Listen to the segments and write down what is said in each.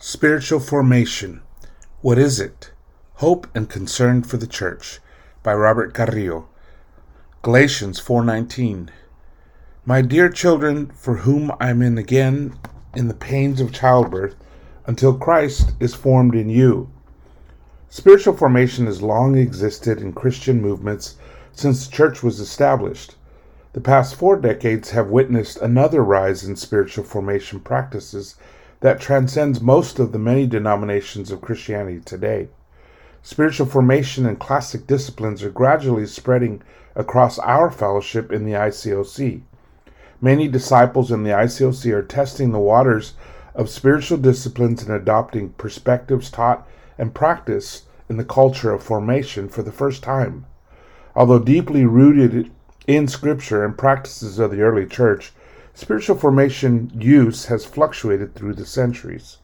Spiritual Formation What is it? Hope and Concern for the Church by Robert Carrillo. Galatians 4:19 My dear children, for whom I am in again in the pains of childbirth until Christ is formed in you. Spiritual formation has long existed in Christian movements since the church was established. The past 4 decades have witnessed another rise in spiritual formation practices that transcends most of the many denominations of Christianity today. Spiritual formation and classic disciplines are gradually spreading across our fellowship in the ICOC. Many disciples in the ICOC are testing the waters of spiritual disciplines and adopting perspectives taught and practiced in the culture of formation for the first time. Although deeply rooted in Scripture and practices of the early church, Spiritual formation use has fluctuated through the centuries.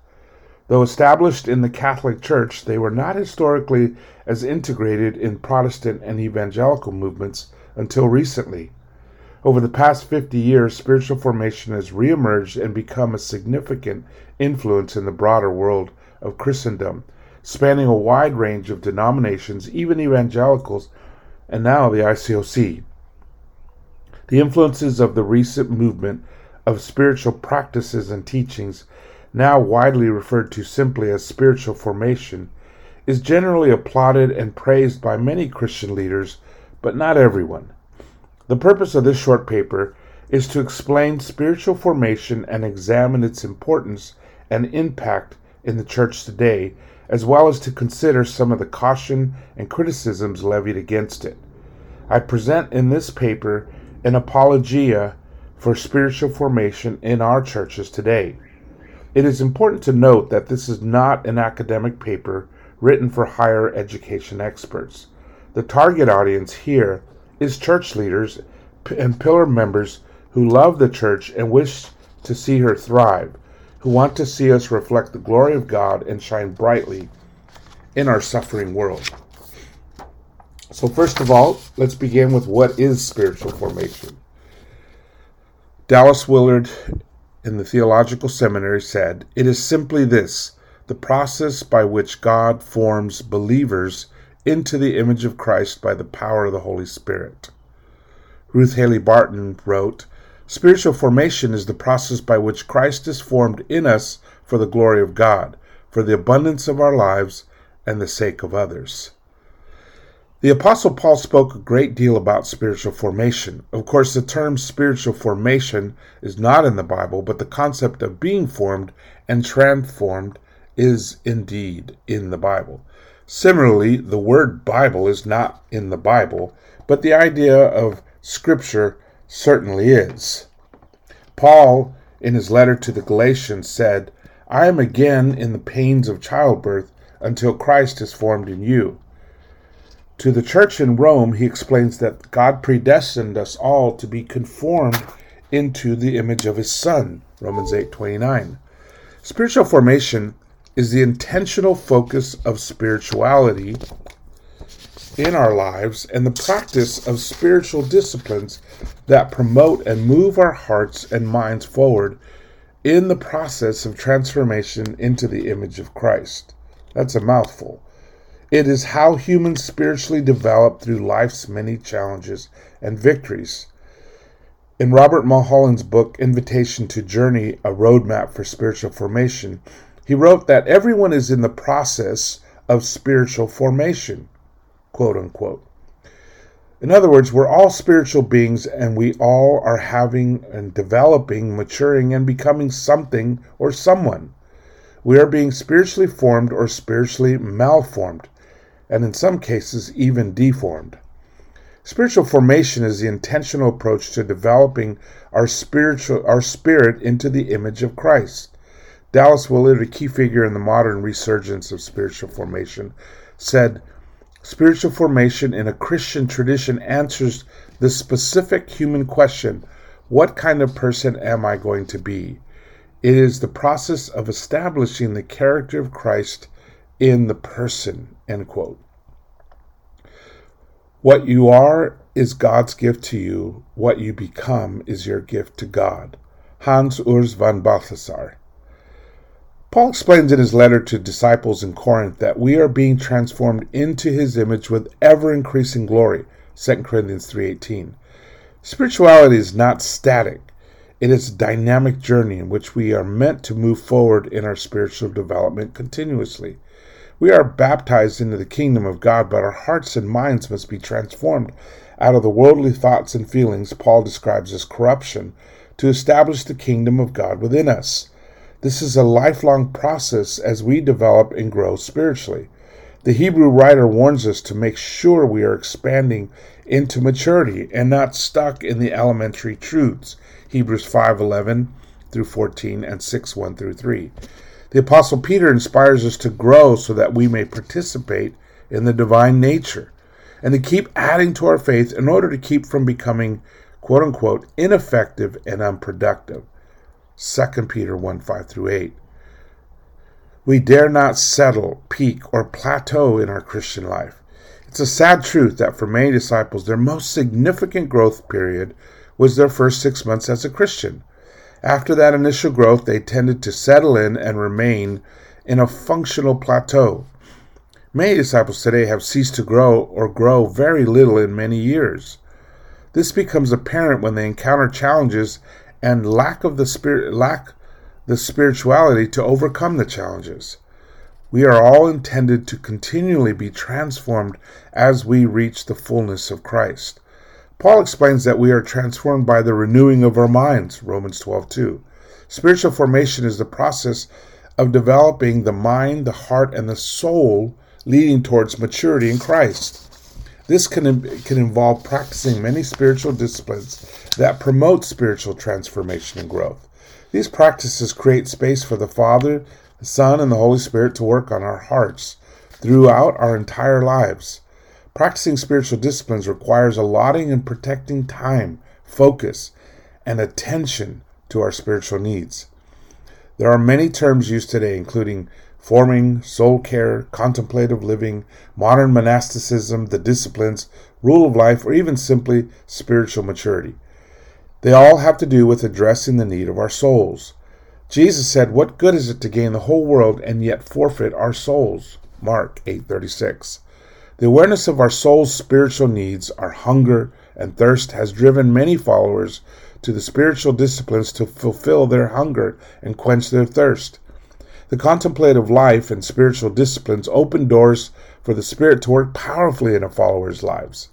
Though established in the Catholic Church, they were not historically as integrated in Protestant and evangelical movements until recently. Over the past 50 years, spiritual formation has reemerged and become a significant influence in the broader world of Christendom, spanning a wide range of denominations, even evangelicals, and now the ICOC. The influences of the recent movement of spiritual practices and teachings, now widely referred to simply as spiritual formation, is generally applauded and praised by many Christian leaders, but not everyone. The purpose of this short paper is to explain spiritual formation and examine its importance and impact in the church today, as well as to consider some of the caution and criticisms levied against it. I present in this paper an apologia for spiritual formation in our churches today. It is important to note that this is not an academic paper written for higher education experts. The target audience here is church leaders and pillar members who love the church and wish to see her thrive, who want to see us reflect the glory of God and shine brightly in our suffering world. So, first of all, let's begin with what is spiritual formation. Dallas Willard in the Theological Seminary said, It is simply this the process by which God forms believers into the image of Christ by the power of the Holy Spirit. Ruth Haley Barton wrote, Spiritual formation is the process by which Christ is formed in us for the glory of God, for the abundance of our lives, and the sake of others. The Apostle Paul spoke a great deal about spiritual formation. Of course, the term spiritual formation is not in the Bible, but the concept of being formed and transformed is indeed in the Bible. Similarly, the word Bible is not in the Bible, but the idea of Scripture certainly is. Paul, in his letter to the Galatians, said, I am again in the pains of childbirth until Christ is formed in you. To the church in Rome, he explains that God predestined us all to be conformed into the image of his son, Romans 8:29. Spiritual formation is the intentional focus of spirituality in our lives and the practice of spiritual disciplines that promote and move our hearts and minds forward in the process of transformation into the image of Christ. That's a mouthful. It is how humans spiritually develop through life's many challenges and victories. In Robert Mulholland's book, Invitation to Journey A Roadmap for Spiritual Formation, he wrote that everyone is in the process of spiritual formation, quote unquote. In other words, we're all spiritual beings and we all are having and developing, maturing, and becoming something or someone. We are being spiritually formed or spiritually malformed and in some cases even deformed. Spiritual formation is the intentional approach to developing our spiritual our spirit into the image of Christ. Dallas Willard, a key figure in the modern resurgence of spiritual formation, said, Spiritual formation in a Christian tradition answers the specific human question what kind of person am I going to be? It is the process of establishing the character of Christ in the person. End quote. What you are is God's gift to you. What you become is your gift to God. Hans Urs von Balthasar. Paul explains in his letter to disciples in Corinth that we are being transformed into his image with ever increasing glory. 2 Corinthians 3:18. Spirituality is not static. It is a dynamic journey in which we are meant to move forward in our spiritual development continuously. We are baptized into the kingdom of God, but our hearts and minds must be transformed out of the worldly thoughts and feelings Paul describes as corruption to establish the kingdom of God within us. This is a lifelong process as we develop and grow spiritually. The Hebrew writer warns us to make sure we are expanding into maturity and not stuck in the elementary truths. Hebrews 5:11 through 14 and 6:1 through 3. The apostle Peter inspires us to grow so that we may participate in the divine nature and to keep adding to our faith in order to keep from becoming quote unquote ineffective and unproductive. 2 Peter 1 5 through 8. We dare not settle, peak, or plateau in our Christian life. It's a sad truth that for many disciples, their most significant growth period was their first six months as a Christian. After that initial growth, they tended to settle in and remain in a functional plateau. Many disciples today have ceased to grow or grow very little in many years. This becomes apparent when they encounter challenges and lack of the spirit lack the spirituality to overcome the challenges. We are all intended to continually be transformed as we reach the fullness of Christ. Paul explains that we are transformed by the renewing of our minds, Romans 12:2. Spiritual formation is the process of developing the mind, the heart, and the soul leading towards maturity in Christ. This can, can involve practicing many spiritual disciplines that promote spiritual transformation and growth. These practices create space for the Father, the Son, and the Holy Spirit to work on our hearts throughout our entire lives. Practicing spiritual disciplines requires allotting and protecting time, focus, and attention to our spiritual needs. There are many terms used today, including forming, soul care, contemplative living, modern monasticism, the disciplines, rule of life, or even simply spiritual maturity. They all have to do with addressing the need of our souls. Jesus said, "What good is it to gain the whole world and yet forfeit our souls?" Mark 8:36. The awareness of our soul's spiritual needs, our hunger and thirst has driven many followers to the spiritual disciplines to fulfill their hunger and quench their thirst. The contemplative life and spiritual disciplines open doors for the Spirit to work powerfully in a follower's lives.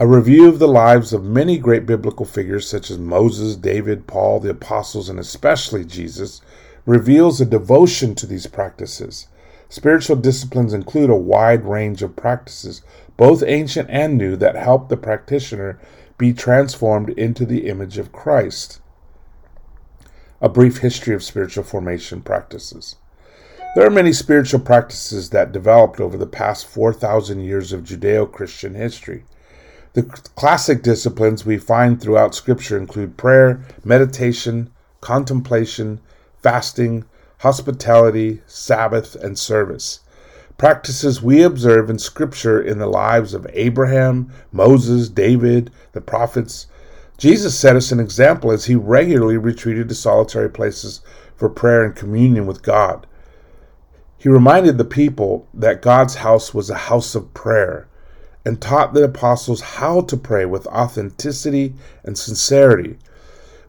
A review of the lives of many great biblical figures, such as Moses, David, Paul, the apostles, and especially Jesus, reveals a devotion to these practices. Spiritual disciplines include a wide range of practices, both ancient and new, that help the practitioner be transformed into the image of Christ. A brief history of spiritual formation practices. There are many spiritual practices that developed over the past 4,000 years of Judeo Christian history. The classic disciplines we find throughout Scripture include prayer, meditation, contemplation, fasting, hospitality, Sabbath, and service. Practices we observe in Scripture in the lives of Abraham, Moses, David, the prophets. Jesus set us an example as he regularly retreated to solitary places for prayer and communion with God. He reminded the people that God's house was a house of prayer and taught the apostles how to pray with authenticity and sincerity.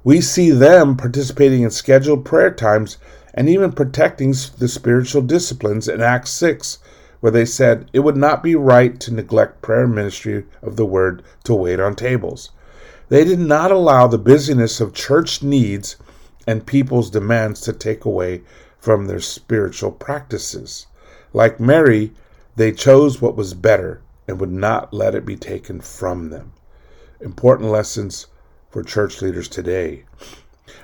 We see them participating in scheduled prayer times and even protecting the spiritual disciplines in Acts 6, where they said it would not be right to neglect prayer ministry of the word to wait on tables. They did not allow the busyness of church needs and people's demands to take away from their spiritual practices. Like Mary, they chose what was better and would not let it be taken from them. Important lessons for church leaders today.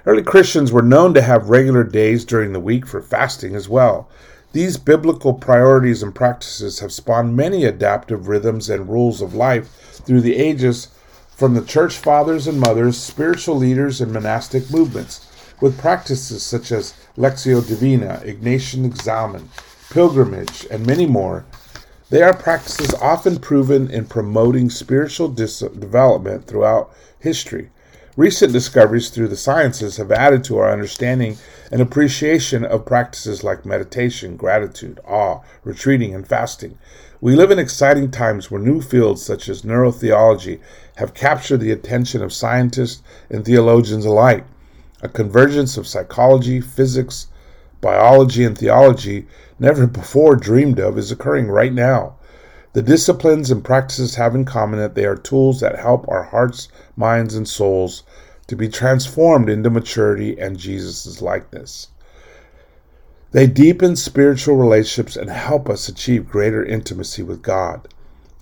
Early Christians were known to have regular days during the week for fasting as well. These biblical priorities and practices have spawned many adaptive rhythms and rules of life through the ages from the church fathers and mothers, spiritual leaders, and monastic movements, with practices such as Lectio Divina, Ignatian Examen, pilgrimage, and many more they are practices often proven in promoting spiritual dis- development throughout history. Recent discoveries through the sciences have added to our understanding and appreciation of practices like meditation, gratitude, awe, retreating, and fasting. We live in exciting times where new fields such as neurotheology have captured the attention of scientists and theologians alike. A convergence of psychology, physics, biology, and theology never before dreamed of is occurring right now. The disciplines and practices have in common that they are tools that help our hearts, minds, and souls to be transformed into maturity and Jesus' likeness. They deepen spiritual relationships and help us achieve greater intimacy with God.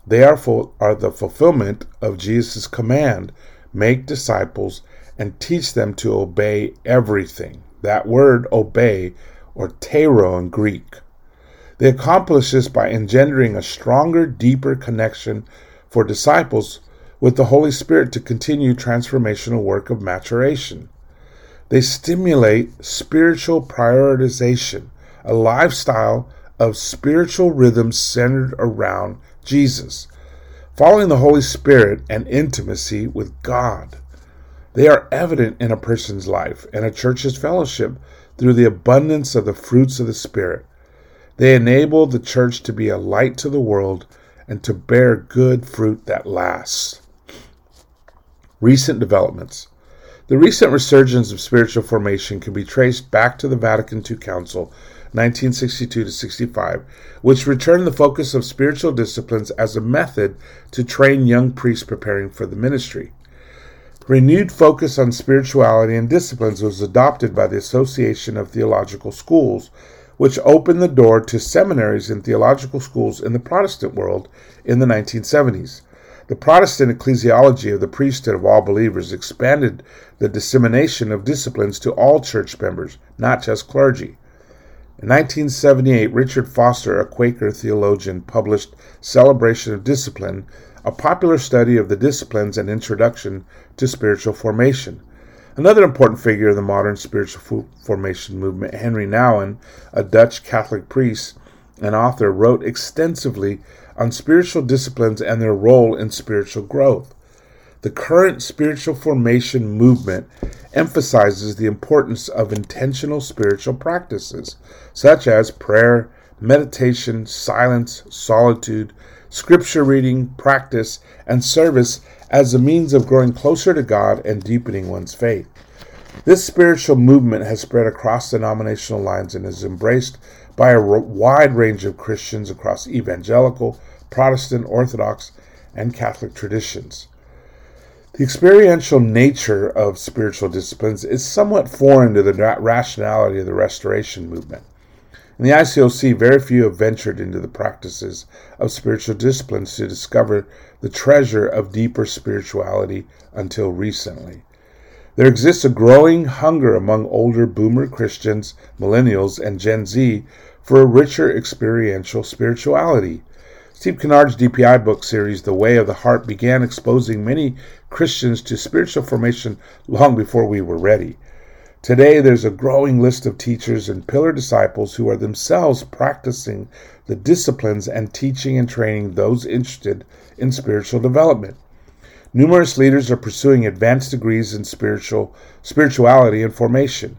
They are, for, are the fulfillment of Jesus' command make disciples and teach them to obey everything. That word obey, or tero in Greek. They accomplish this by engendering a stronger, deeper connection for disciples with the Holy Spirit to continue transformational work of maturation. They stimulate spiritual prioritization, a lifestyle of spiritual rhythms centered around Jesus, following the Holy Spirit and intimacy with God. They are evident in a person's life and a church's fellowship through the abundance of the fruits of the Spirit they enable the church to be a light to the world and to bear good fruit that lasts. Recent developments. The recent resurgence of spiritual formation can be traced back to the Vatican II Council 1962 to 65, which returned the focus of spiritual disciplines as a method to train young priests preparing for the ministry. Renewed focus on spirituality and disciplines was adopted by the Association of Theological Schools, which opened the door to seminaries and theological schools in the Protestant world in the 1970s. The Protestant ecclesiology of the priesthood of all believers expanded the dissemination of disciplines to all church members, not just clergy. In 1978, Richard Foster, a Quaker theologian, published Celebration of Discipline, a popular study of the disciplines and introduction to spiritual formation. Another important figure of the modern spiritual formation movement, Henri Nouwen, a Dutch Catholic priest and author, wrote extensively on spiritual disciplines and their role in spiritual growth. The current spiritual formation movement emphasizes the importance of intentional spiritual practices, such as prayer, meditation, silence, solitude, scripture reading, practice, and service as a means of growing closer to God and deepening one's faith. This spiritual movement has spread across denominational lines and is embraced by a wide range of Christians across evangelical, Protestant, Orthodox, and Catholic traditions. The experiential nature of spiritual disciplines is somewhat foreign to the rationality of the Restoration movement. In the ICOC, very few have ventured into the practices of spiritual disciplines to discover the treasure of deeper spirituality until recently. There exists a growing hunger among older boomer Christians, millennials, and Gen Z for a richer experiential spirituality. Steve Kinnard's DPI book series, The Way of the Heart, began exposing many Christians to spiritual formation long before we were ready. Today, there's a growing list of teachers and pillar disciples who are themselves practicing the disciplines and teaching and training those interested in spiritual development. Numerous leaders are pursuing advanced degrees in spiritual spirituality and formation.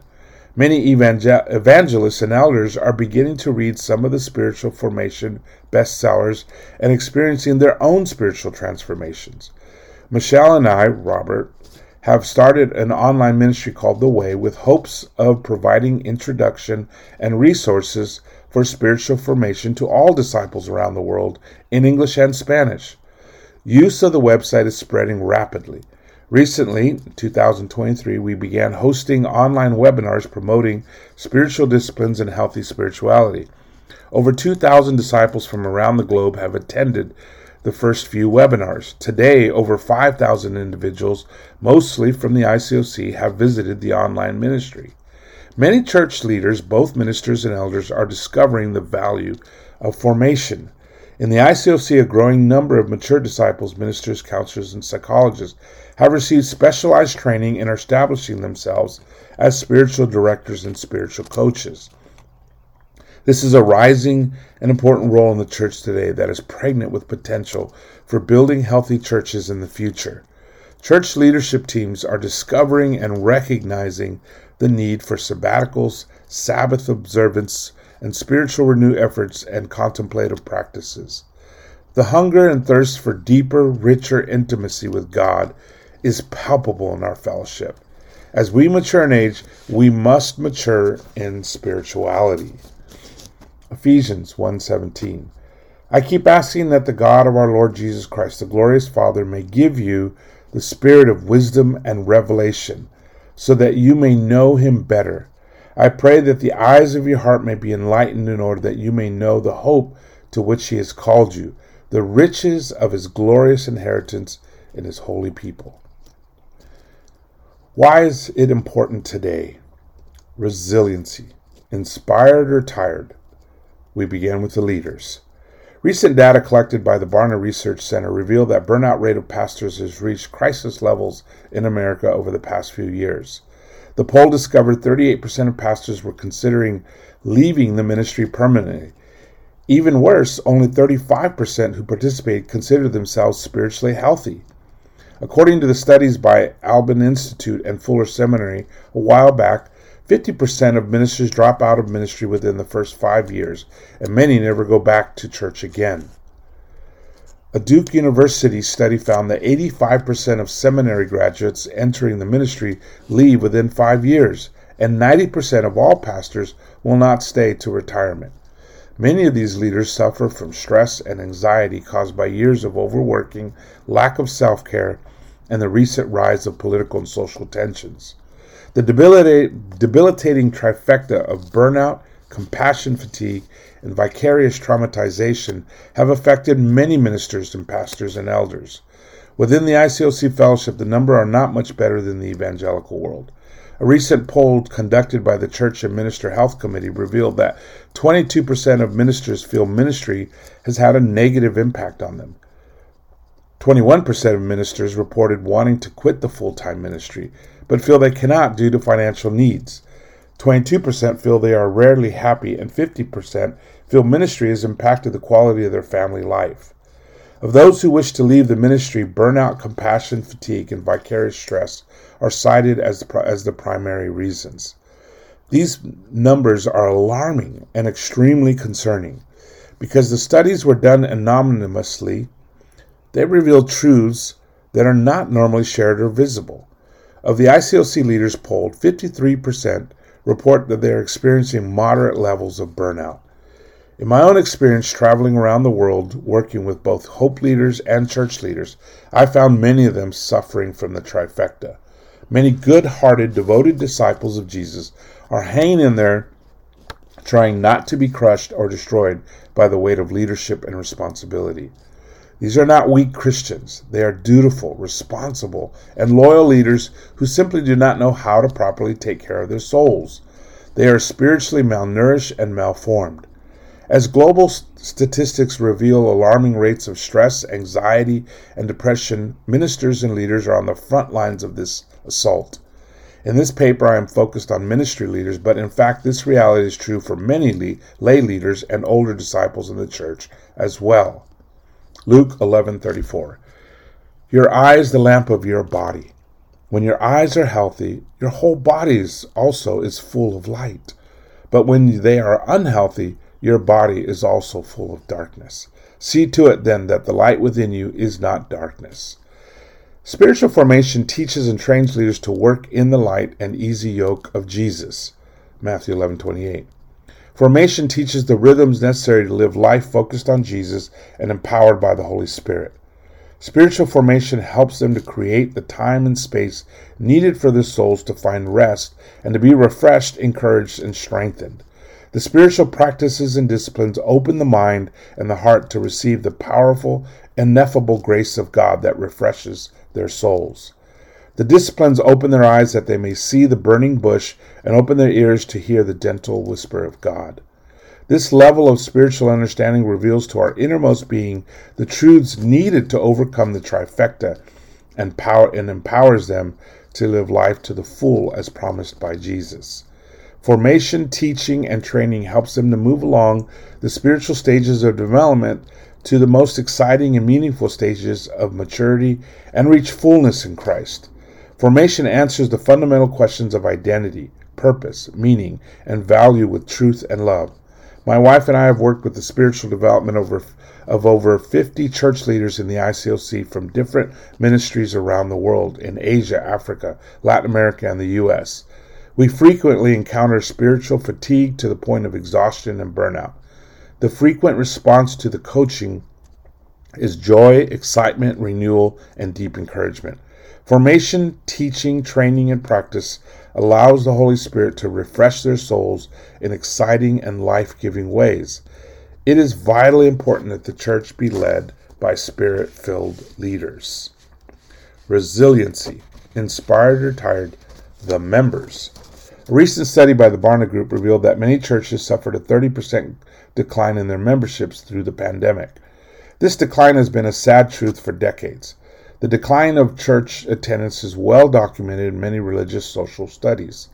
Many evangel- evangelists and elders are beginning to read some of the spiritual formation bestsellers and experiencing their own spiritual transformations. Michelle and I, Robert, have started an online ministry called The Way with hopes of providing introduction and resources for spiritual formation to all disciples around the world in English and Spanish. Use of the website is spreading rapidly. Recently, 2023, we began hosting online webinars promoting spiritual disciplines and healthy spirituality. Over 2,000 disciples from around the globe have attended the first few webinars. Today, over 5,000 individuals, mostly from the ICOC, have visited the online ministry. Many church leaders, both ministers and elders, are discovering the value of formation. In the ICOC, a growing number of mature disciples, ministers, counselors, and psychologists have received specialized training and are establishing themselves as spiritual directors and spiritual coaches. This is a rising and important role in the church today that is pregnant with potential for building healthy churches in the future. Church leadership teams are discovering and recognizing the need for sabbaticals, Sabbath observance, and spiritual renew efforts and contemplative practices. The hunger and thirst for deeper, richer intimacy with God is palpable in our fellowship. As we mature in age, we must mature in spirituality. Ephesians 1:17 I keep asking that the God of our Lord Jesus Christ, the glorious Father, may give you the spirit of wisdom and revelation, so that you may know him better. I pray that the eyes of your heart may be enlightened in order that you may know the hope to which he has called you the riches of his glorious inheritance in his holy people. Why is it important today? Resiliency. Inspired or tired? We began with the leaders. Recent data collected by the Barna Research Center reveal that burnout rate of pastors has reached crisis levels in America over the past few years. The poll discovered 38% of pastors were considering leaving the ministry permanently, even worse, only 35% who participated considered themselves spiritually healthy. According to the studies by Alban Institute and Fuller Seminary a while back, 50% of ministers drop out of ministry within the first five years, and many never go back to church again. A Duke University study found that 85% of seminary graduates entering the ministry leave within five years, and 90% of all pastors will not stay to retirement. Many of these leaders suffer from stress and anxiety caused by years of overworking, lack of self care, and the recent rise of political and social tensions. The debilitating trifecta of burnout, compassion fatigue, and vicarious traumatization have affected many ministers and pastors and elders. Within the ICOC fellowship, the number are not much better than the evangelical world. A recent poll conducted by the Church and Minister Health Committee revealed that 22% of ministers feel ministry has had a negative impact on them. 21% of ministers reported wanting to quit the full time ministry, but feel they cannot due to financial needs. 22% feel they are rarely happy, and 50% feel ministry has impacted the quality of their family life. Of those who wish to leave the ministry, burnout, compassion, fatigue, and vicarious stress are cited as the, as the primary reasons. These numbers are alarming and extremely concerning. Because the studies were done anonymously, they reveal truths that are not normally shared or visible. Of the ICOC leaders polled, 53% report that they are experiencing moderate levels of burnout. In my own experience traveling around the world working with both hope leaders and church leaders, I found many of them suffering from the trifecta. Many good hearted, devoted disciples of Jesus are hanging in there, trying not to be crushed or destroyed by the weight of leadership and responsibility. These are not weak Christians. They are dutiful, responsible, and loyal leaders who simply do not know how to properly take care of their souls. They are spiritually malnourished and malformed. As global statistics reveal alarming rates of stress, anxiety, and depression, ministers and leaders are on the front lines of this assault. In this paper, I am focused on ministry leaders, but in fact, this reality is true for many lay leaders and older disciples in the church as well. Luke 11:34 Your eye is the lamp of your body. When your eyes are healthy, your whole body also is full of light. But when they are unhealthy, your body is also full of darkness. See to it then that the light within you is not darkness. Spiritual formation teaches and trains leaders to work in the light and easy yoke of Jesus. Matthew 11:28. Formation teaches the rhythms necessary to live life focused on Jesus and empowered by the Holy Spirit. Spiritual formation helps them to create the time and space needed for their souls to find rest and to be refreshed, encouraged, and strengthened. The spiritual practices and disciplines open the mind and the heart to receive the powerful, ineffable grace of God that refreshes their souls. The disciplines open their eyes that they may see the burning bush and open their ears to hear the gentle whisper of God. This level of spiritual understanding reveals to our innermost being the truths needed to overcome the trifecta and, power, and empowers them to live life to the full as promised by Jesus. Formation, teaching, and training helps them to move along the spiritual stages of development to the most exciting and meaningful stages of maturity and reach fullness in Christ. Formation answers the fundamental questions of identity, purpose, meaning, and value with truth and love. My wife and I have worked with the spiritual development over, of over 50 church leaders in the ICOC from different ministries around the world in Asia, Africa, Latin America, and the U.S. We frequently encounter spiritual fatigue to the point of exhaustion and burnout. The frequent response to the coaching is joy, excitement, renewal, and deep encouragement. Formation, teaching, training, and practice allows the Holy Spirit to refresh their souls in exciting and life giving ways. It is vitally important that the church be led by spirit filled leaders. Resiliency, inspired or tired, the members. A recent study by the Barna Group revealed that many churches suffered a 30% decline in their memberships through the pandemic. This decline has been a sad truth for decades. The decline of church attendance is well documented in many religious social studies.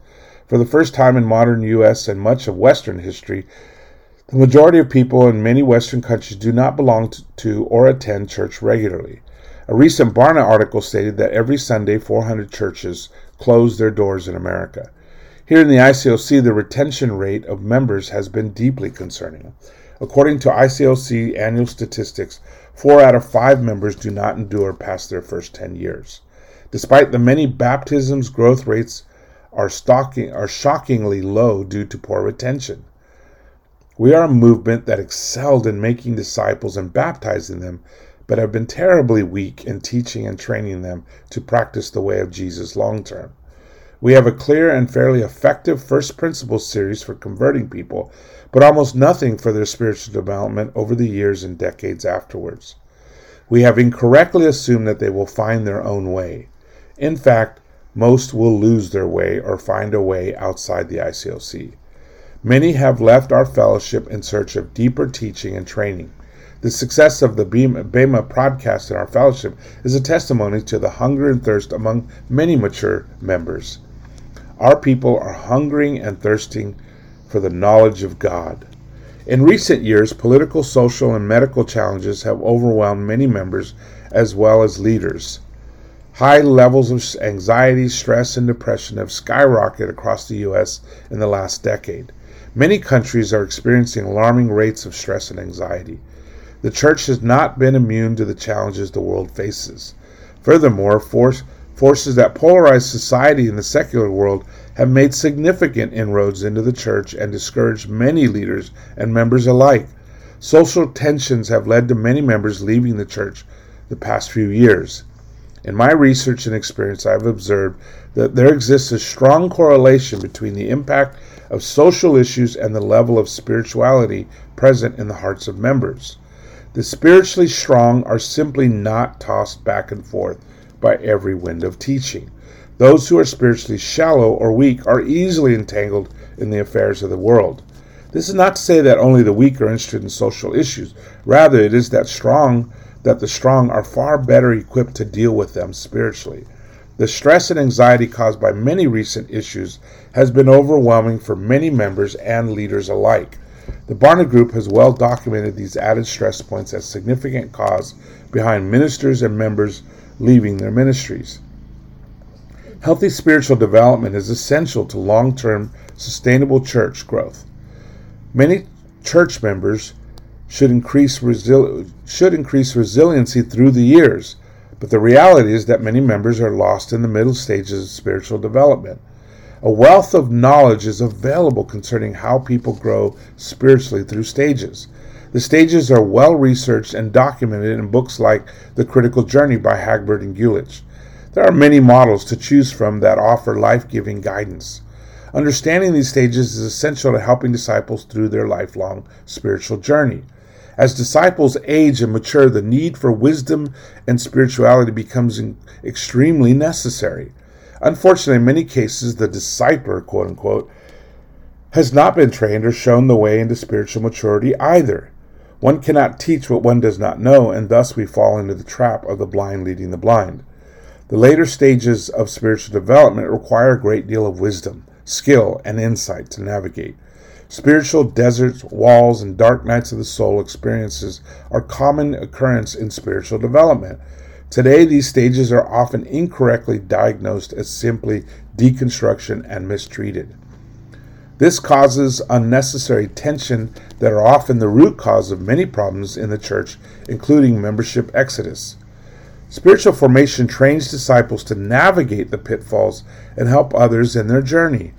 For the first time in modern U.S. and much of Western history, the majority of people in many Western countries do not belong to or attend church regularly. A recent Barna article stated that every Sunday 400 churches close their doors in America. Here in the ICOC, the retention rate of members has been deeply concerning. According to ICOC annual statistics, Four out of five members do not endure past their first 10 years. Despite the many baptisms, growth rates are, stalking, are shockingly low due to poor retention. We are a movement that excelled in making disciples and baptizing them, but have been terribly weak in teaching and training them to practice the way of Jesus long term. We have a clear and fairly effective first principles series for converting people, but almost nothing for their spiritual development over the years and decades afterwards. We have incorrectly assumed that they will find their own way. In fact, most will lose their way or find a way outside the ICOC. Many have left our fellowship in search of deeper teaching and training. The success of the Bema podcast in our fellowship is a testimony to the hunger and thirst among many mature members. Our people are hungering and thirsting for the knowledge of God. In recent years, political, social, and medical challenges have overwhelmed many members as well as leaders. High levels of anxiety, stress, and depression have skyrocketed across the U.S. in the last decade. Many countries are experiencing alarming rates of stress and anxiety. The church has not been immune to the challenges the world faces. Furthermore, force, forces that polarize society in the secular world have made significant inroads into the church and discouraged many leaders and members alike. Social tensions have led to many members leaving the church the past few years. In my research and experience, I have observed that there exists a strong correlation between the impact of social issues and the level of spirituality present in the hearts of members. The spiritually strong are simply not tossed back and forth by every wind of teaching. Those who are spiritually shallow or weak are easily entangled in the affairs of the world. This is not to say that only the weak are interested in social issues. Rather, it is that strong that the strong are far better equipped to deal with them spiritually. The stress and anxiety caused by many recent issues has been overwhelming for many members and leaders alike. The Barna Group has well documented these added stress points as significant cause behind ministers and members leaving their ministries. Healthy spiritual development is essential to long term sustainable church growth. Many church members should increase, resi- should increase resiliency through the years, but the reality is that many members are lost in the middle stages of spiritual development. A wealth of knowledge is available concerning how people grow spiritually through stages. The stages are well researched and documented in books like The Critical Journey by Hagberg and Guelich. There are many models to choose from that offer life giving guidance. Understanding these stages is essential to helping disciples through their lifelong spiritual journey. As disciples age and mature, the need for wisdom and spirituality becomes extremely necessary. Unfortunately, in many cases, the discipler, quote unquote, has not been trained or shown the way into spiritual maturity either. One cannot teach what one does not know, and thus we fall into the trap of the blind leading the blind. The later stages of spiritual development require a great deal of wisdom, skill, and insight to navigate. Spiritual deserts, walls, and dark nights of the soul experiences are common occurrence in spiritual development. Today, these stages are often incorrectly diagnosed as simply deconstruction and mistreated. This causes unnecessary tension that are often the root cause of many problems in the church, including membership exodus. Spiritual formation trains disciples to navigate the pitfalls and help others in their journey.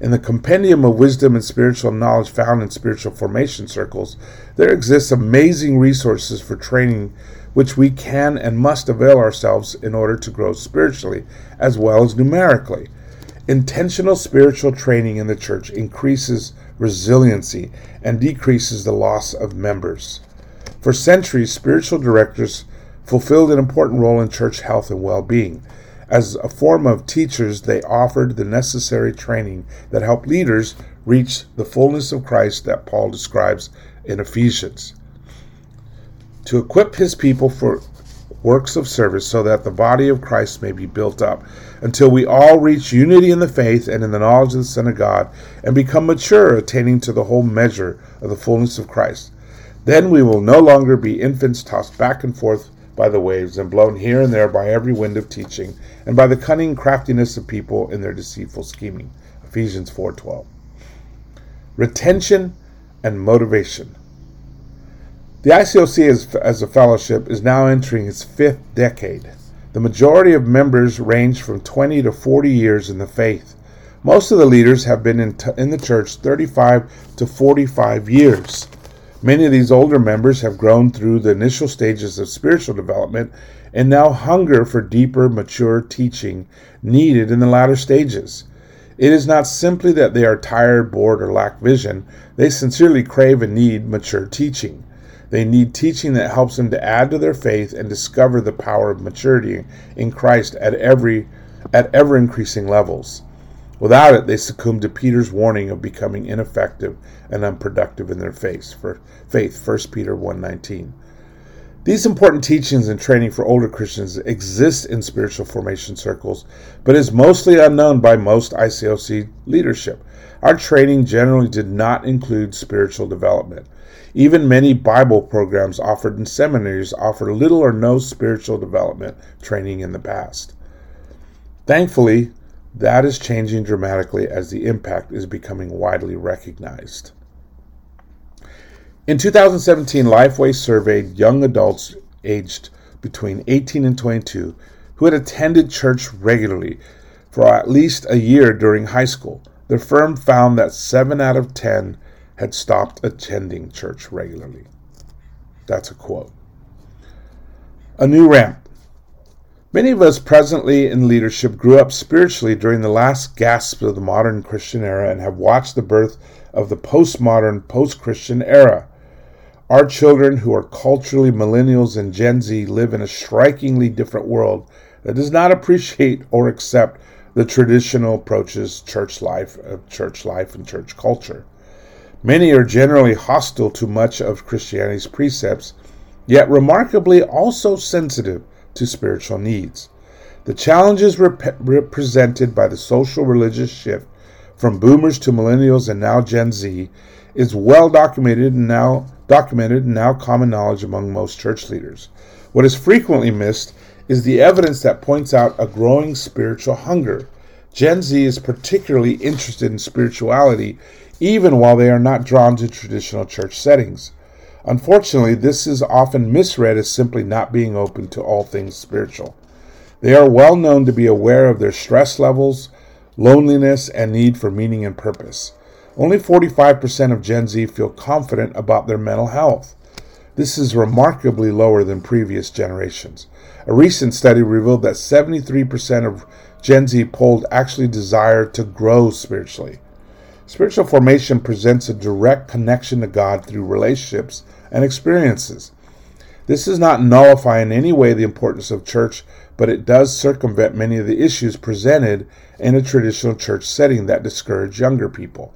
In the compendium of wisdom and spiritual knowledge found in spiritual formation circles, there exists amazing resources for training which we can and must avail ourselves in order to grow spiritually as well as numerically. Intentional spiritual training in the church increases resiliency and decreases the loss of members. For centuries, spiritual directors fulfilled an important role in church health and well being. As a form of teachers, they offered the necessary training that helped leaders reach the fullness of Christ that Paul describes in Ephesians. To equip his people for works of service so that the body of Christ may be built up until we all reach unity in the faith and in the knowledge of the Son of God and become mature, attaining to the whole measure of the fullness of Christ. Then we will no longer be infants tossed back and forth by the waves and blown here and there by every wind of teaching and by the cunning craftiness of people in their deceitful scheming. Ephesians 4:12. Retention and motivation. The ICOC as, as a fellowship is now entering its fifth decade. The majority of members range from 20 to 40 years in the faith. Most of the leaders have been in, t- in the church 35 to 45 years. Many of these older members have grown through the initial stages of spiritual development and now hunger for deeper, mature teaching needed in the latter stages. It is not simply that they are tired, bored, or lack vision, they sincerely crave and need mature teaching. They need teaching that helps them to add to their faith and discover the power of maturity in Christ at every at ever increasing levels. Without it, they succumb to Peter's warning of becoming ineffective and unproductive in their faith. For faith, 1 Peter 1:19. These important teachings and training for older Christians exist in spiritual formation circles, but is mostly unknown by most ICOC leadership. Our training generally did not include spiritual development. Even many Bible programs offered in seminaries offer little or no spiritual development training in the past. Thankfully, that is changing dramatically as the impact is becoming widely recognized. In 2017, Lifeway surveyed young adults aged between 18 and 22 who had attended church regularly for at least a year during high school. The firm found that 7 out of 10 had stopped attending church regularly. That's a quote. A new ramp. Many of us presently in leadership grew up spiritually during the last gasp of the modern Christian era and have watched the birth of the postmodern, post Christian era. Our children, who are culturally millennials and Gen Z, live in a strikingly different world that does not appreciate or accept the traditional approaches church life of church life and church culture. Many are generally hostile to much of Christianity's precepts, yet remarkably also sensitive to spiritual needs. The challenges rep- represented by the social religious shift from boomers to millennials and now Gen Z is well documented and now documented and now common knowledge among most church leaders. What is frequently missed is the evidence that points out a growing spiritual hunger. Gen Z is particularly interested in spirituality even while they are not drawn to traditional church settings. Unfortunately, this is often misread as simply not being open to all things spiritual. They are well known to be aware of their stress levels, loneliness, and need for meaning and purpose. Only 45% of Gen Z feel confident about their mental health. This is remarkably lower than previous generations. A recent study revealed that 73% of Gen Z polled actually desire to grow spiritually. Spiritual formation presents a direct connection to God through relationships and experiences. This does not nullify in any way the importance of church, but it does circumvent many of the issues presented in a traditional church setting that discourage younger people.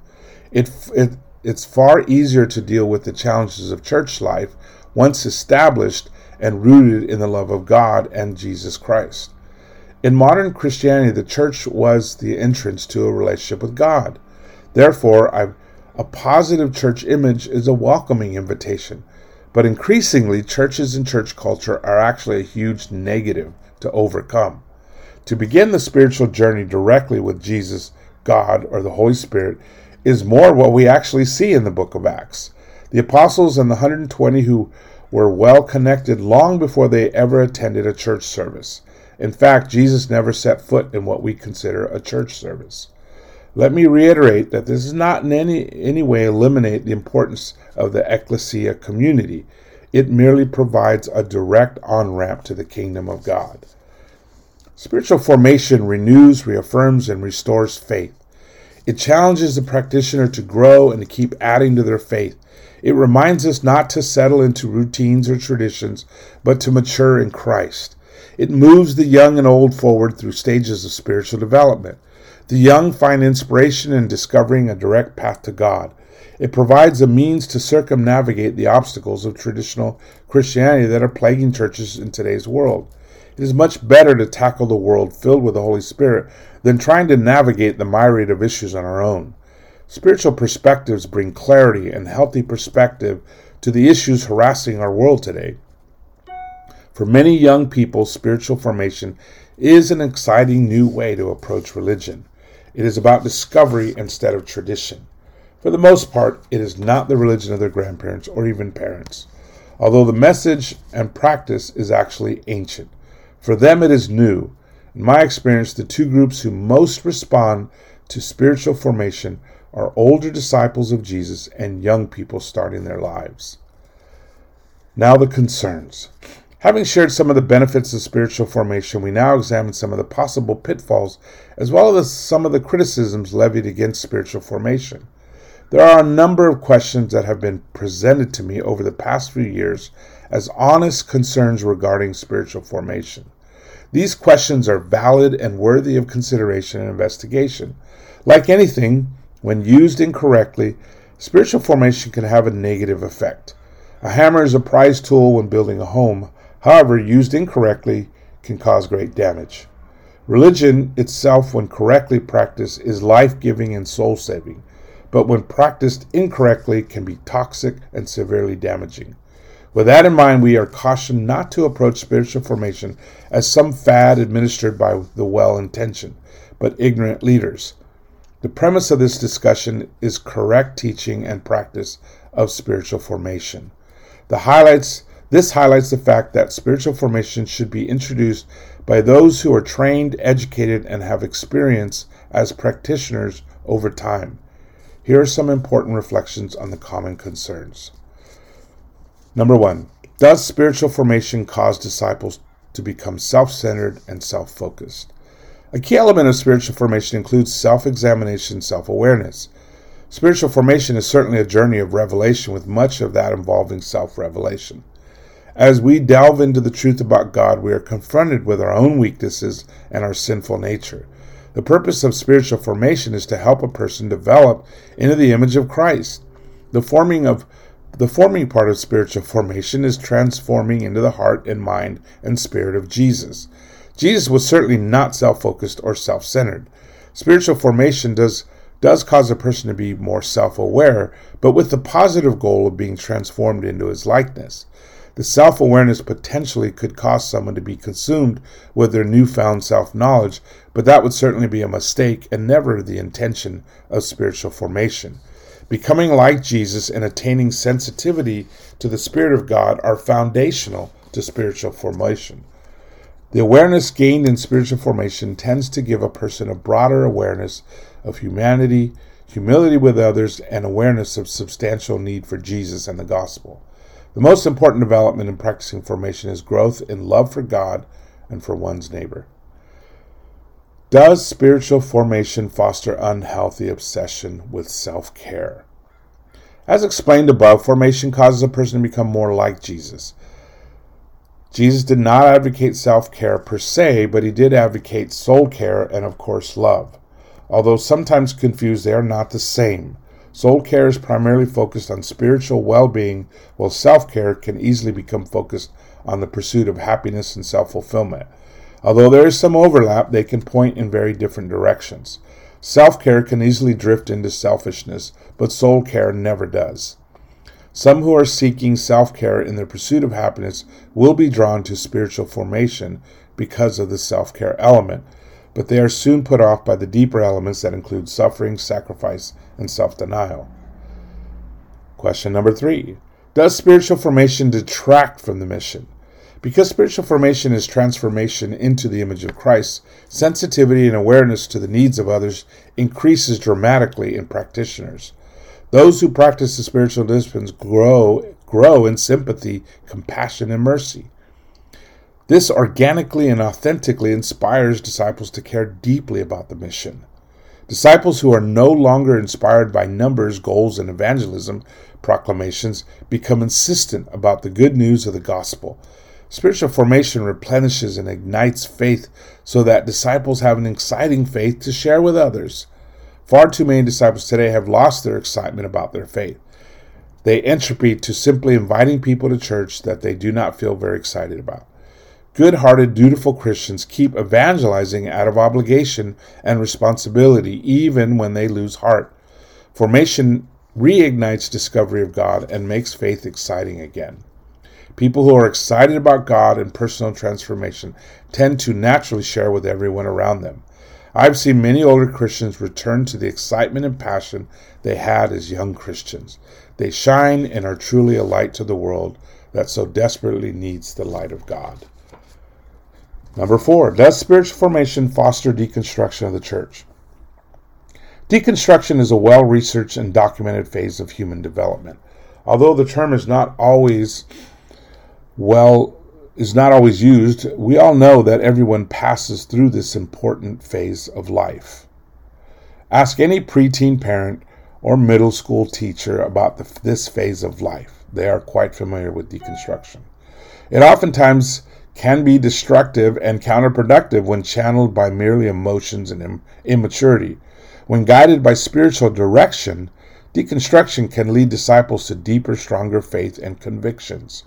It, it, it's far easier to deal with the challenges of church life once established and rooted in the love of God and Jesus Christ. In modern Christianity, the church was the entrance to a relationship with God. Therefore, a positive church image is a welcoming invitation, but increasingly, churches and church culture are actually a huge negative to overcome. To begin the spiritual journey directly with Jesus, God, or the Holy Spirit is more what we actually see in the book of Acts. The apostles and the 120 who were well connected long before they ever attended a church service. In fact, Jesus never set foot in what we consider a church service. Let me reiterate that this does not in any, any way eliminate the importance of the ecclesia community. It merely provides a direct on ramp to the kingdom of God. Spiritual formation renews, reaffirms, and restores faith. It challenges the practitioner to grow and to keep adding to their faith. It reminds us not to settle into routines or traditions, but to mature in Christ. It moves the young and old forward through stages of spiritual development. The young find inspiration in discovering a direct path to God. It provides a means to circumnavigate the obstacles of traditional Christianity that are plaguing churches in today's world. It is much better to tackle the world filled with the Holy Spirit than trying to navigate the myriad of issues on our own. Spiritual perspectives bring clarity and healthy perspective to the issues harassing our world today. For many young people, spiritual formation is an exciting new way to approach religion. It is about discovery instead of tradition. For the most part, it is not the religion of their grandparents or even parents, although the message and practice is actually ancient. For them, it is new. In my experience, the two groups who most respond to spiritual formation are older disciples of Jesus and young people starting their lives. Now, the concerns. Having shared some of the benefits of spiritual formation, we now examine some of the possible pitfalls as well as some of the criticisms levied against spiritual formation. There are a number of questions that have been presented to me over the past few years as honest concerns regarding spiritual formation. These questions are valid and worthy of consideration and investigation. Like anything, when used incorrectly, spiritual formation can have a negative effect. A hammer is a prized tool when building a home. However, used incorrectly, can cause great damage. Religion itself, when correctly practiced, is life giving and soul saving, but when practiced incorrectly, can be toxic and severely damaging. With that in mind, we are cautioned not to approach spiritual formation as some fad administered by the well intentioned, but ignorant leaders. The premise of this discussion is correct teaching and practice of spiritual formation. The highlights this highlights the fact that spiritual formation should be introduced by those who are trained, educated, and have experience as practitioners over time. Here are some important reflections on the common concerns. Number one, does spiritual formation cause disciples to become self centered and self focused? A key element of spiritual formation includes self examination, self awareness. Spiritual formation is certainly a journey of revelation, with much of that involving self revelation. As we delve into the truth about God, we are confronted with our own weaknesses and our sinful nature. The purpose of spiritual formation is to help a person develop into the image of Christ. The forming of the forming part of spiritual formation is transforming into the heart and mind and spirit of Jesus. Jesus was certainly not self-focused or self-centered. Spiritual formation does does cause a person to be more self-aware, but with the positive goal of being transformed into his likeness. The self awareness potentially could cause someone to be consumed with their newfound self knowledge, but that would certainly be a mistake and never the intention of spiritual formation. Becoming like Jesus and attaining sensitivity to the Spirit of God are foundational to spiritual formation. The awareness gained in spiritual formation tends to give a person a broader awareness of humanity, humility with others, and awareness of substantial need for Jesus and the gospel. The most important development in practicing formation is growth in love for God and for one's neighbor. Does spiritual formation foster unhealthy obsession with self care? As explained above, formation causes a person to become more like Jesus. Jesus did not advocate self care per se, but he did advocate soul care and, of course, love. Although sometimes confused, they are not the same. Soul care is primarily focused on spiritual well being, while self care can easily become focused on the pursuit of happiness and self fulfillment. Although there is some overlap, they can point in very different directions. Self care can easily drift into selfishness, but soul care never does. Some who are seeking self care in their pursuit of happiness will be drawn to spiritual formation because of the self care element, but they are soon put off by the deeper elements that include suffering, sacrifice, and self denial. Question number three Does spiritual formation detract from the mission? Because spiritual formation is transformation into the image of Christ, sensitivity and awareness to the needs of others increases dramatically in practitioners. Those who practice the spiritual disciplines grow grow in sympathy, compassion, and mercy. This organically and authentically inspires disciples to care deeply about the mission. Disciples who are no longer inspired by numbers, goals, and evangelism proclamations become insistent about the good news of the gospel. Spiritual formation replenishes and ignites faith so that disciples have an exciting faith to share with others. Far too many disciples today have lost their excitement about their faith. They entropy to simply inviting people to church that they do not feel very excited about. Good hearted, dutiful Christians keep evangelizing out of obligation and responsibility, even when they lose heart. Formation reignites discovery of God and makes faith exciting again. People who are excited about God and personal transformation tend to naturally share with everyone around them. I've seen many older Christians return to the excitement and passion they had as young Christians. They shine and are truly a light to the world that so desperately needs the light of God. Number four, does spiritual formation foster deconstruction of the church? Deconstruction is a well researched and documented phase of human development. Although the term is not always well is not always used, we all know that everyone passes through this important phase of life. Ask any preteen parent or middle school teacher about the, this phase of life. They are quite familiar with deconstruction. It oftentimes can be destructive and counterproductive when channeled by merely emotions and Im- immaturity. When guided by spiritual direction, deconstruction can lead disciples to deeper, stronger faith and convictions.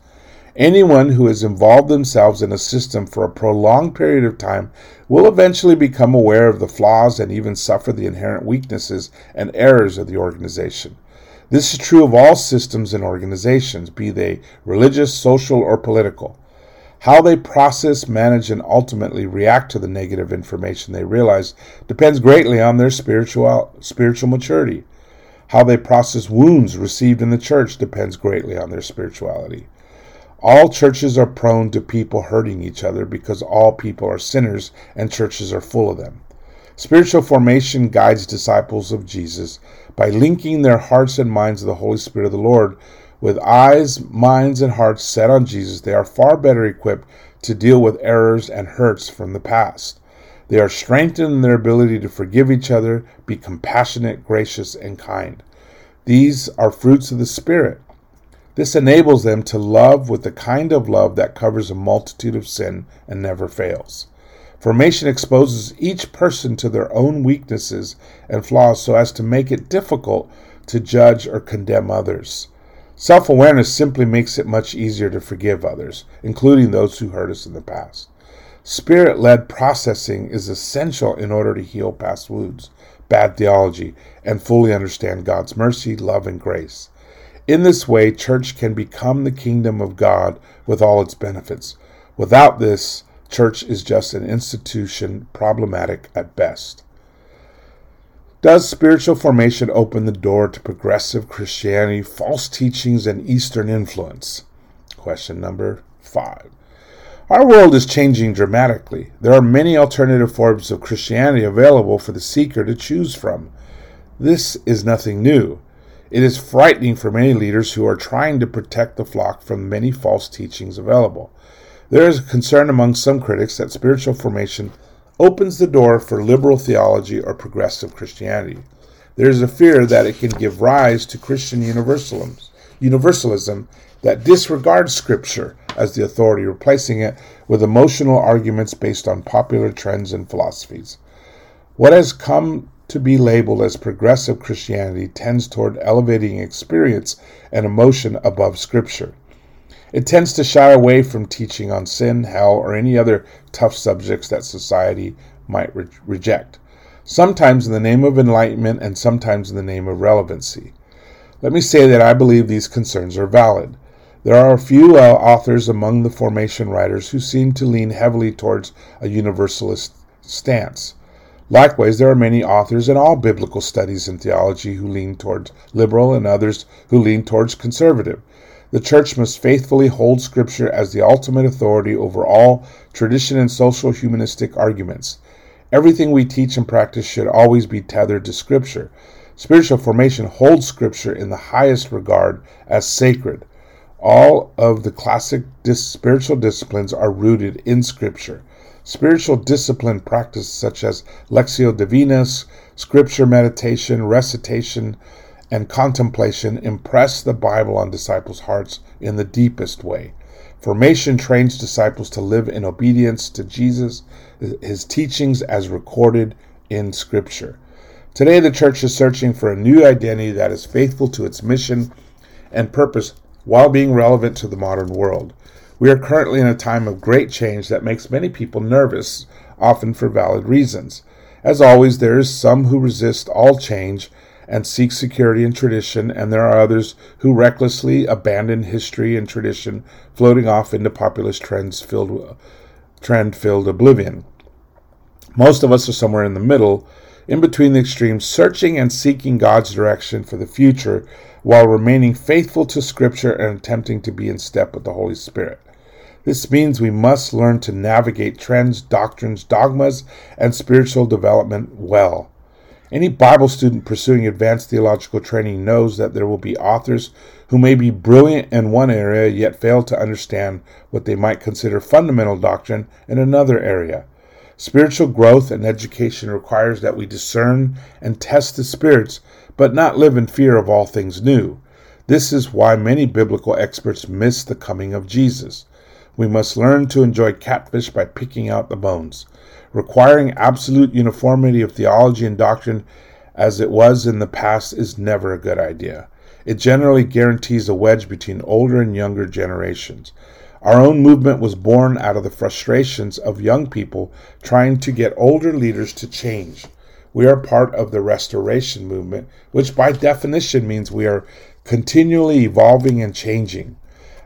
Anyone who has involved themselves in a system for a prolonged period of time will eventually become aware of the flaws and even suffer the inherent weaknesses and errors of the organization. This is true of all systems and organizations, be they religious, social, or political. How they process, manage, and ultimately react to the negative information they realize depends greatly on their spiritual, spiritual maturity. How they process wounds received in the church depends greatly on their spirituality. All churches are prone to people hurting each other because all people are sinners and churches are full of them. Spiritual formation guides disciples of Jesus by linking their hearts and minds to the Holy Spirit of the Lord. With eyes, minds, and hearts set on Jesus, they are far better equipped to deal with errors and hurts from the past. They are strengthened in their ability to forgive each other, be compassionate, gracious, and kind. These are fruits of the Spirit. This enables them to love with the kind of love that covers a multitude of sin and never fails. Formation exposes each person to their own weaknesses and flaws so as to make it difficult to judge or condemn others. Self awareness simply makes it much easier to forgive others, including those who hurt us in the past. Spirit led processing is essential in order to heal past wounds, bad theology, and fully understand God's mercy, love, and grace. In this way, church can become the kingdom of God with all its benefits. Without this, church is just an institution, problematic at best. Does spiritual formation open the door to progressive Christianity, false teachings, and Eastern influence? Question number five. Our world is changing dramatically. There are many alternative forms of Christianity available for the seeker to choose from. This is nothing new. It is frightening for many leaders who are trying to protect the flock from many false teachings available. There is a concern among some critics that spiritual formation opens the door for liberal theology or progressive Christianity. There is a fear that it can give rise to Christian universalism that disregards Scripture as the authority, replacing it with emotional arguments based on popular trends and philosophies. What has come to be labeled as progressive Christianity tends toward elevating experience and emotion above Scripture. It tends to shy away from teaching on sin, hell, or any other tough subjects that society might re- reject. sometimes in the name of enlightenment and sometimes in the name of relevancy. Let me say that I believe these concerns are valid. There are a few uh, authors among the formation writers who seem to lean heavily towards a universalist stance. Likewise, there are many authors in all biblical studies and theology who lean towards liberal and others who lean towards conservative. The church must faithfully hold Scripture as the ultimate authority over all tradition and social humanistic arguments. Everything we teach and practice should always be tethered to Scripture. Spiritual formation holds Scripture in the highest regard as sacred. All of the classic dis- spiritual disciplines are rooted in Scripture. Spiritual discipline practice such as Lectio Divina, scripture meditation, recitation, and contemplation impress the Bible on disciples' hearts in the deepest way. Formation trains disciples to live in obedience to Jesus, his teachings as recorded in Scripture. Today, the church is searching for a new identity that is faithful to its mission and purpose while being relevant to the modern world. We are currently in a time of great change that makes many people nervous, often for valid reasons. As always, there is some who resist all change and seek security in tradition, and there are others who recklessly abandon history and tradition, floating off into populist trends filled trend filled oblivion. Most of us are somewhere in the middle, in between the extremes, searching and seeking God's direction for the future while remaining faithful to Scripture and attempting to be in step with the Holy Spirit. This means we must learn to navigate trends, doctrines, dogmas, and spiritual development well. Any Bible student pursuing advanced theological training knows that there will be authors who may be brilliant in one area yet fail to understand what they might consider fundamental doctrine in another area. Spiritual growth and education requires that we discern and test the spirits, but not live in fear of all things new. This is why many biblical experts miss the coming of Jesus. We must learn to enjoy catfish by picking out the bones. Requiring absolute uniformity of theology and doctrine as it was in the past is never a good idea. It generally guarantees a wedge between older and younger generations. Our own movement was born out of the frustrations of young people trying to get older leaders to change. We are part of the restoration movement, which by definition means we are continually evolving and changing.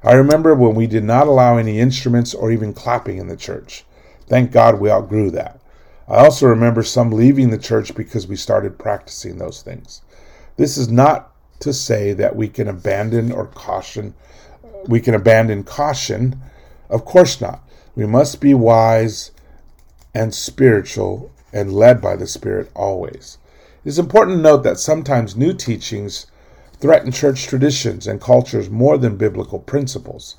I remember when we did not allow any instruments or even clapping in the church. Thank God we outgrew that. I also remember some leaving the church because we started practicing those things. This is not to say that we can abandon or caution we can abandon caution. Of course not. We must be wise and spiritual and led by the Spirit always. It is important to note that sometimes new teachings threaten church traditions and cultures more than biblical principles.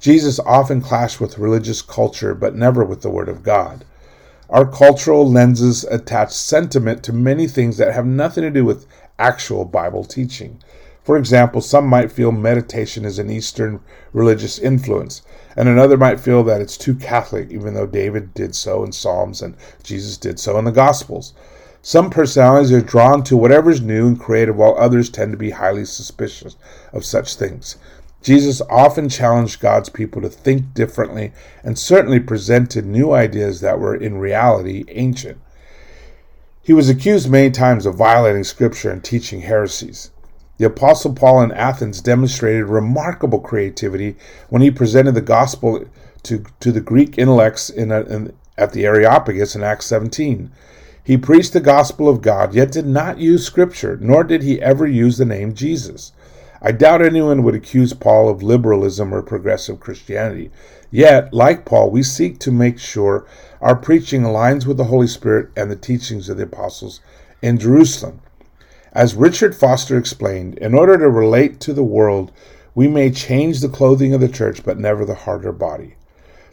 Jesus often clashed with religious culture, but never with the Word of God. Our cultural lenses attach sentiment to many things that have nothing to do with actual Bible teaching. For example, some might feel meditation is an Eastern religious influence, and another might feel that it's too Catholic, even though David did so in Psalms and Jesus did so in the Gospels. Some personalities are drawn to whatever is new and creative, while others tend to be highly suspicious of such things. Jesus often challenged God's people to think differently and certainly presented new ideas that were in reality ancient. He was accused many times of violating Scripture and teaching heresies. The Apostle Paul in Athens demonstrated remarkable creativity when he presented the gospel to, to the Greek intellects in, a, in at the Areopagus in Acts 17. He preached the gospel of God, yet did not use Scripture, nor did he ever use the name Jesus. I doubt anyone would accuse Paul of liberalism or progressive Christianity. Yet, like Paul, we seek to make sure our preaching aligns with the Holy Spirit and the teachings of the apostles in Jerusalem. As Richard Foster explained, in order to relate to the world, we may change the clothing of the church, but never the heart or body.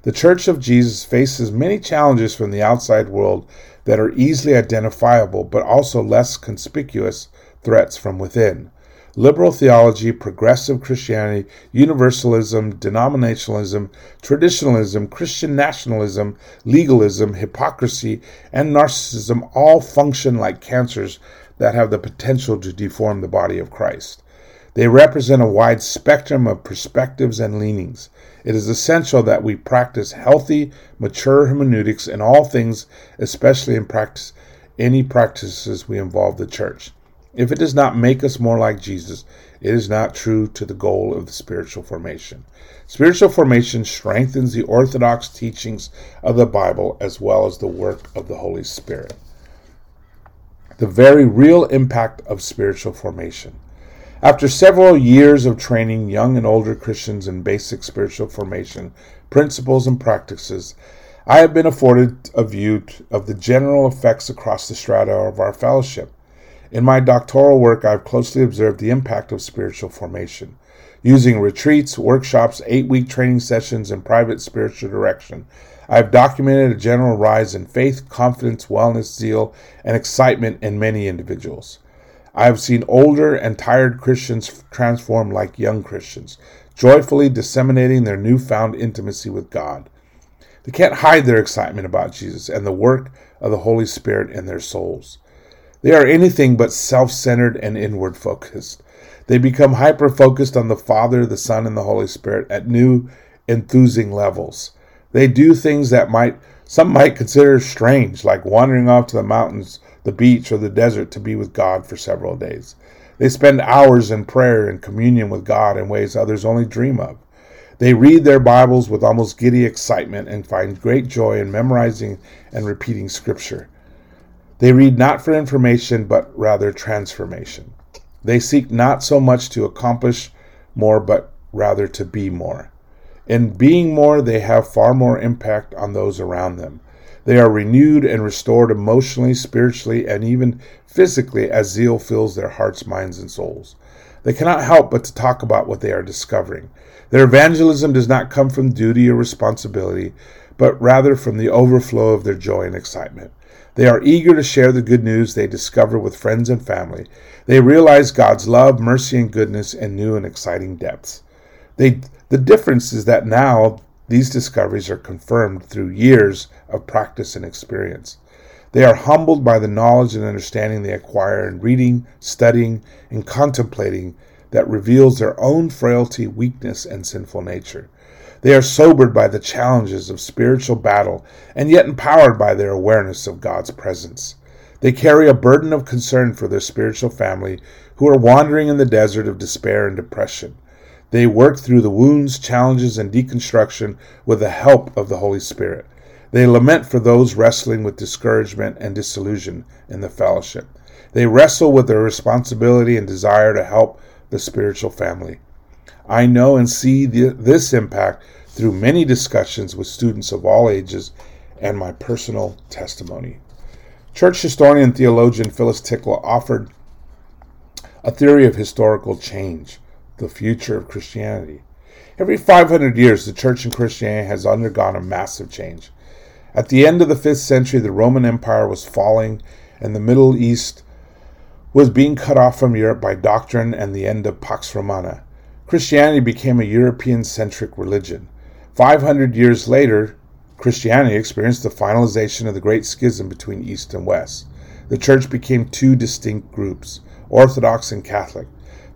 The Church of Jesus faces many challenges from the outside world that are easily identifiable but also less conspicuous threats from within. Liberal theology, progressive Christianity, universalism, denominationalism, traditionalism, Christian nationalism, legalism, hypocrisy, and narcissism all function like cancers that have the potential to deform the body of Christ. They represent a wide spectrum of perspectives and leanings. It is essential that we practice healthy, mature hermeneutics in all things, especially in practice any practices we involve the church. If it does not make us more like Jesus, it is not true to the goal of the spiritual formation. Spiritual formation strengthens the orthodox teachings of the Bible as well as the work of the Holy Spirit. The very real impact of spiritual formation. After several years of training young and older Christians in basic spiritual formation principles and practices, I have been afforded a view of the general effects across the strata of our fellowship. In my doctoral work, I've closely observed the impact of spiritual formation. Using retreats, workshops, eight week training sessions, and private spiritual direction, I have documented a general rise in faith, confidence, wellness, zeal, and excitement in many individuals. I have seen older and tired Christians transform like young Christians, joyfully disseminating their newfound intimacy with God. They can't hide their excitement about Jesus and the work of the Holy Spirit in their souls. They are anything but self centered and inward focused. They become hyper focused on the Father, the Son, and the Holy Spirit at new, enthusing levels. They do things that might some might consider strange, like wandering off to the mountains the beach, or the desert to be with God for several days. They spend hours in prayer and communion with God in ways others only dream of. They read their Bibles with almost giddy excitement and find great joy in memorizing and repeating Scripture. They read not for information, but rather transformation. They seek not so much to accomplish more, but rather to be more. In being more, they have far more impact on those around them. They are renewed and restored emotionally, spiritually, and even physically as zeal fills their hearts, minds, and souls. They cannot help but to talk about what they are discovering. Their evangelism does not come from duty or responsibility, but rather from the overflow of their joy and excitement. They are eager to share the good news they discover with friends and family. They realize God's love, mercy, and goodness in new and exciting depths. They, the difference is that now these discoveries are confirmed through years of practice and experience. They are humbled by the knowledge and understanding they acquire in reading, studying, and contemplating that reveals their own frailty, weakness, and sinful nature. They are sobered by the challenges of spiritual battle and yet empowered by their awareness of God's presence. They carry a burden of concern for their spiritual family who are wandering in the desert of despair and depression. They work through the wounds, challenges, and deconstruction with the help of the Holy Spirit. They lament for those wrestling with discouragement and disillusion in the fellowship. They wrestle with their responsibility and desire to help the spiritual family. I know and see the, this impact through many discussions with students of all ages and my personal testimony. Church historian and theologian Phyllis Tickle offered a theory of historical change the future of Christianity. Every 500 years, the church in Christianity has undergone a massive change. At the end of the 5th century, the Roman Empire was falling, and the Middle East was being cut off from Europe by doctrine and the end of Pax Romana. Christianity became a European centric religion. 500 years later, Christianity experienced the finalization of the Great Schism between East and West. The church became two distinct groups Orthodox and Catholic.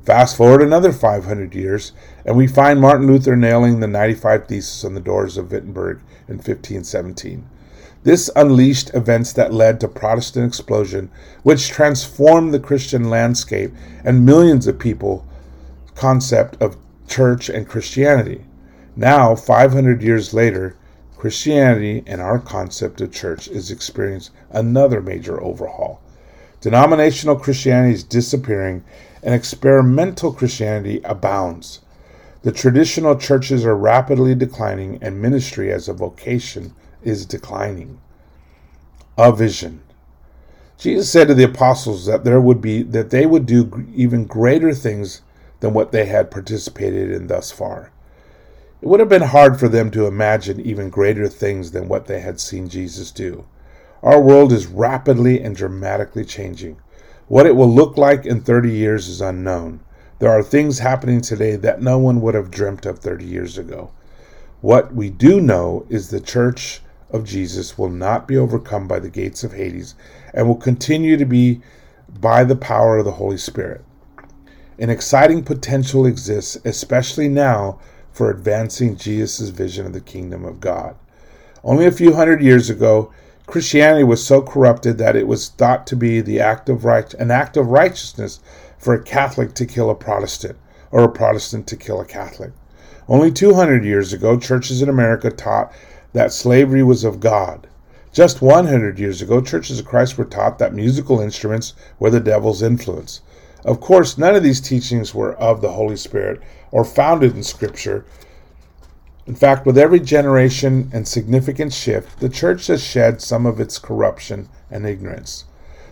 Fast forward another 500 years, and we find Martin Luther nailing the 95 Theses on the doors of Wittenberg in 1517. This unleashed events that led to Protestant explosion, which transformed the Christian landscape and millions of people concept of church and Christianity. Now, 500 years later, Christianity and our concept of church is experiencing another major overhaul. Denominational Christianity is disappearing and experimental Christianity abounds. The traditional churches are rapidly declining, and ministry as a vocation is declining. A vision. Jesus said to the apostles that there would be that they would do even greater things than what they had participated in thus far. It would have been hard for them to imagine even greater things than what they had seen Jesus do. Our world is rapidly and dramatically changing. What it will look like in 30 years is unknown. There are things happening today that no one would have dreamt of 30 years ago. What we do know is the church of Jesus will not be overcome by the gates of Hades and will continue to be by the power of the Holy Spirit. An exciting potential exists, especially now, for advancing Jesus' vision of the kingdom of God. Only a few hundred years ago, Christianity was so corrupted that it was thought to be the act of right, an act of righteousness for a Catholic to kill a Protestant or a Protestant to kill a Catholic. Only 200 years ago, churches in America taught that slavery was of God. Just 100 years ago, churches of Christ were taught that musical instruments were the devil's influence. Of course, none of these teachings were of the Holy Spirit or founded in Scripture. In fact, with every generation and significant shift, the church has shed some of its corruption and ignorance.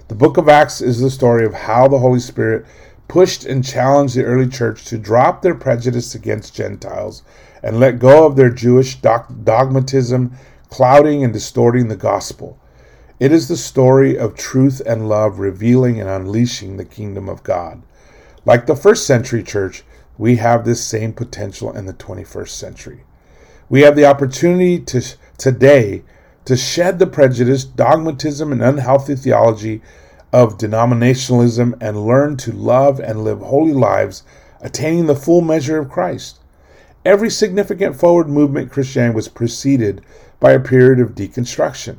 The book of Acts is the story of how the Holy Spirit pushed and challenged the early church to drop their prejudice against Gentiles and let go of their Jewish dogmatism, clouding and distorting the gospel. It is the story of truth and love revealing and unleashing the kingdom of God. Like the first century church, we have this same potential in the 21st century. We have the opportunity to today to shed the prejudice, dogmatism, and unhealthy theology of denominationalism and learn to love and live holy lives, attaining the full measure of Christ. Every significant forward movement Christianity was preceded by a period of deconstruction.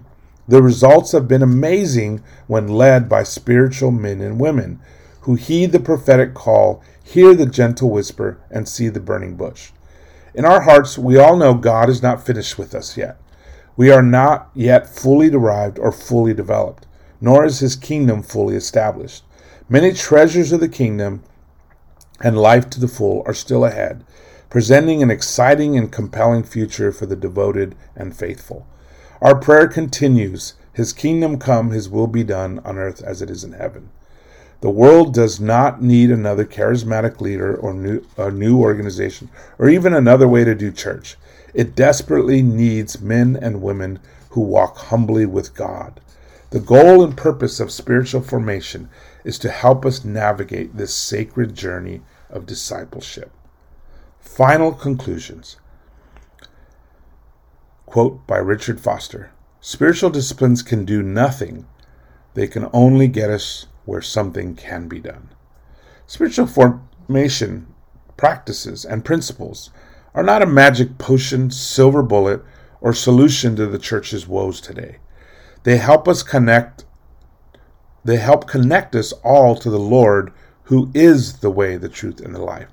The results have been amazing when led by spiritual men and women who heed the prophetic call, hear the gentle whisper, and see the burning bush. In our hearts, we all know God is not finished with us yet. We are not yet fully derived or fully developed, nor is his kingdom fully established. Many treasures of the kingdom and life to the full are still ahead, presenting an exciting and compelling future for the devoted and faithful. Our prayer continues His kingdom come, His will be done on earth as it is in heaven. The world does not need another charismatic leader or new, a new organization or even another way to do church. It desperately needs men and women who walk humbly with God. The goal and purpose of spiritual formation is to help us navigate this sacred journey of discipleship. Final conclusions. Quote by Richard Foster Spiritual disciplines can do nothing, they can only get us where something can be done. Spiritual formation practices and principles are not a magic potion, silver bullet, or solution to the church's woes today. They help us connect they help connect us all to the Lord who is the way, the truth, and the life.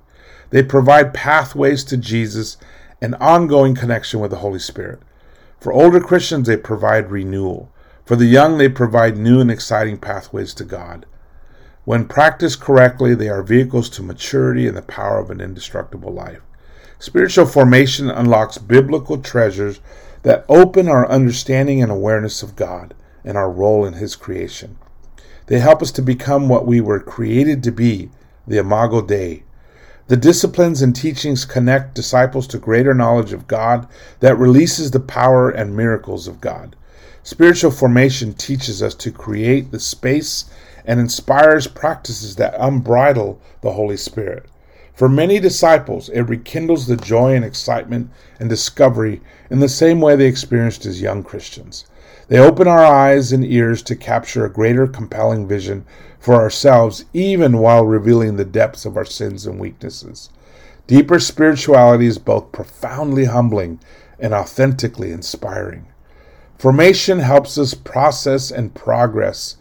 They provide pathways to Jesus and ongoing connection with the Holy Spirit. For older Christians, they provide renewal. For the young, they provide new and exciting pathways to God. When practiced correctly, they are vehicles to maturity and the power of an indestructible life. Spiritual formation unlocks biblical treasures that open our understanding and awareness of God and our role in His creation. They help us to become what we were created to be, the Imago Dei, the disciplines and teachings connect disciples to greater knowledge of God that releases the power and miracles of God. Spiritual formation teaches us to create the space and inspires practices that unbridle the Holy Spirit. For many disciples, it rekindles the joy and excitement and discovery in the same way they experienced as young Christians. They open our eyes and ears to capture a greater compelling vision for ourselves, even while revealing the depths of our sins and weaknesses. Deeper spirituality is both profoundly humbling and authentically inspiring. Formation helps us process and progress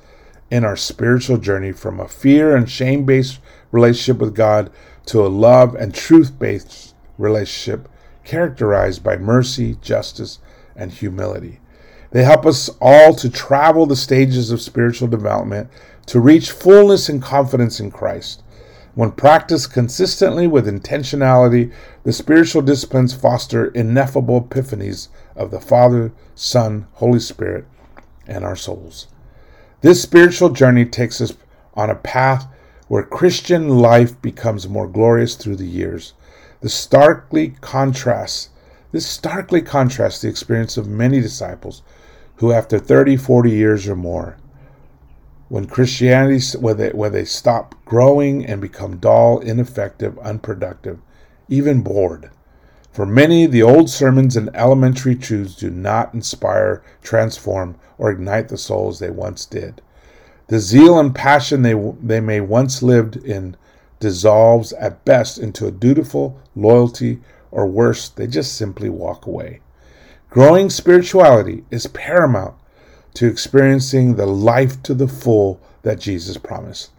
in our spiritual journey from a fear and shame based relationship with God to a love and truth based relationship characterized by mercy, justice, and humility. They help us all to travel the stages of spiritual development to reach fullness and confidence in Christ. When practiced consistently with intentionality, the spiritual disciplines foster ineffable epiphanies of the Father, Son, Holy Spirit, and our souls. This spiritual journey takes us on a path where Christian life becomes more glorious through the years. The starkly contrasts this starkly contrasts the experience of many disciples who, after 30, 40 years or more, when Christianity, where they, where they stop growing and become dull, ineffective, unproductive, even bored. For many, the old sermons and elementary truths do not inspire, transform, or ignite the souls they once did. The zeal and passion they, they may once lived in dissolves at best into a dutiful loyalty, or worse, they just simply walk away. Growing spirituality is paramount to experiencing the life to the full that Jesus promised.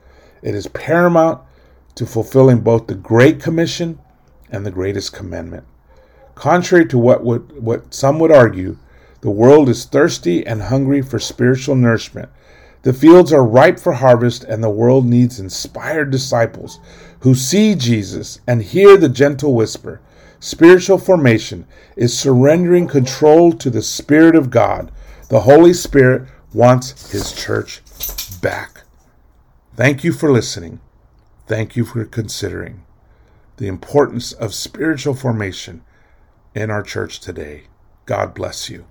It is paramount to fulfilling both the Great Commission and the greatest commandment. Contrary to what would, what some would argue, the world is thirsty and hungry for spiritual nourishment. The fields are ripe for harvest, and the world needs inspired disciples who see Jesus and hear the gentle whisper. Spiritual formation is surrendering control to the Spirit of God. The Holy Spirit wants His church back. Thank you for listening. Thank you for considering the importance of spiritual formation in our church today. God bless you.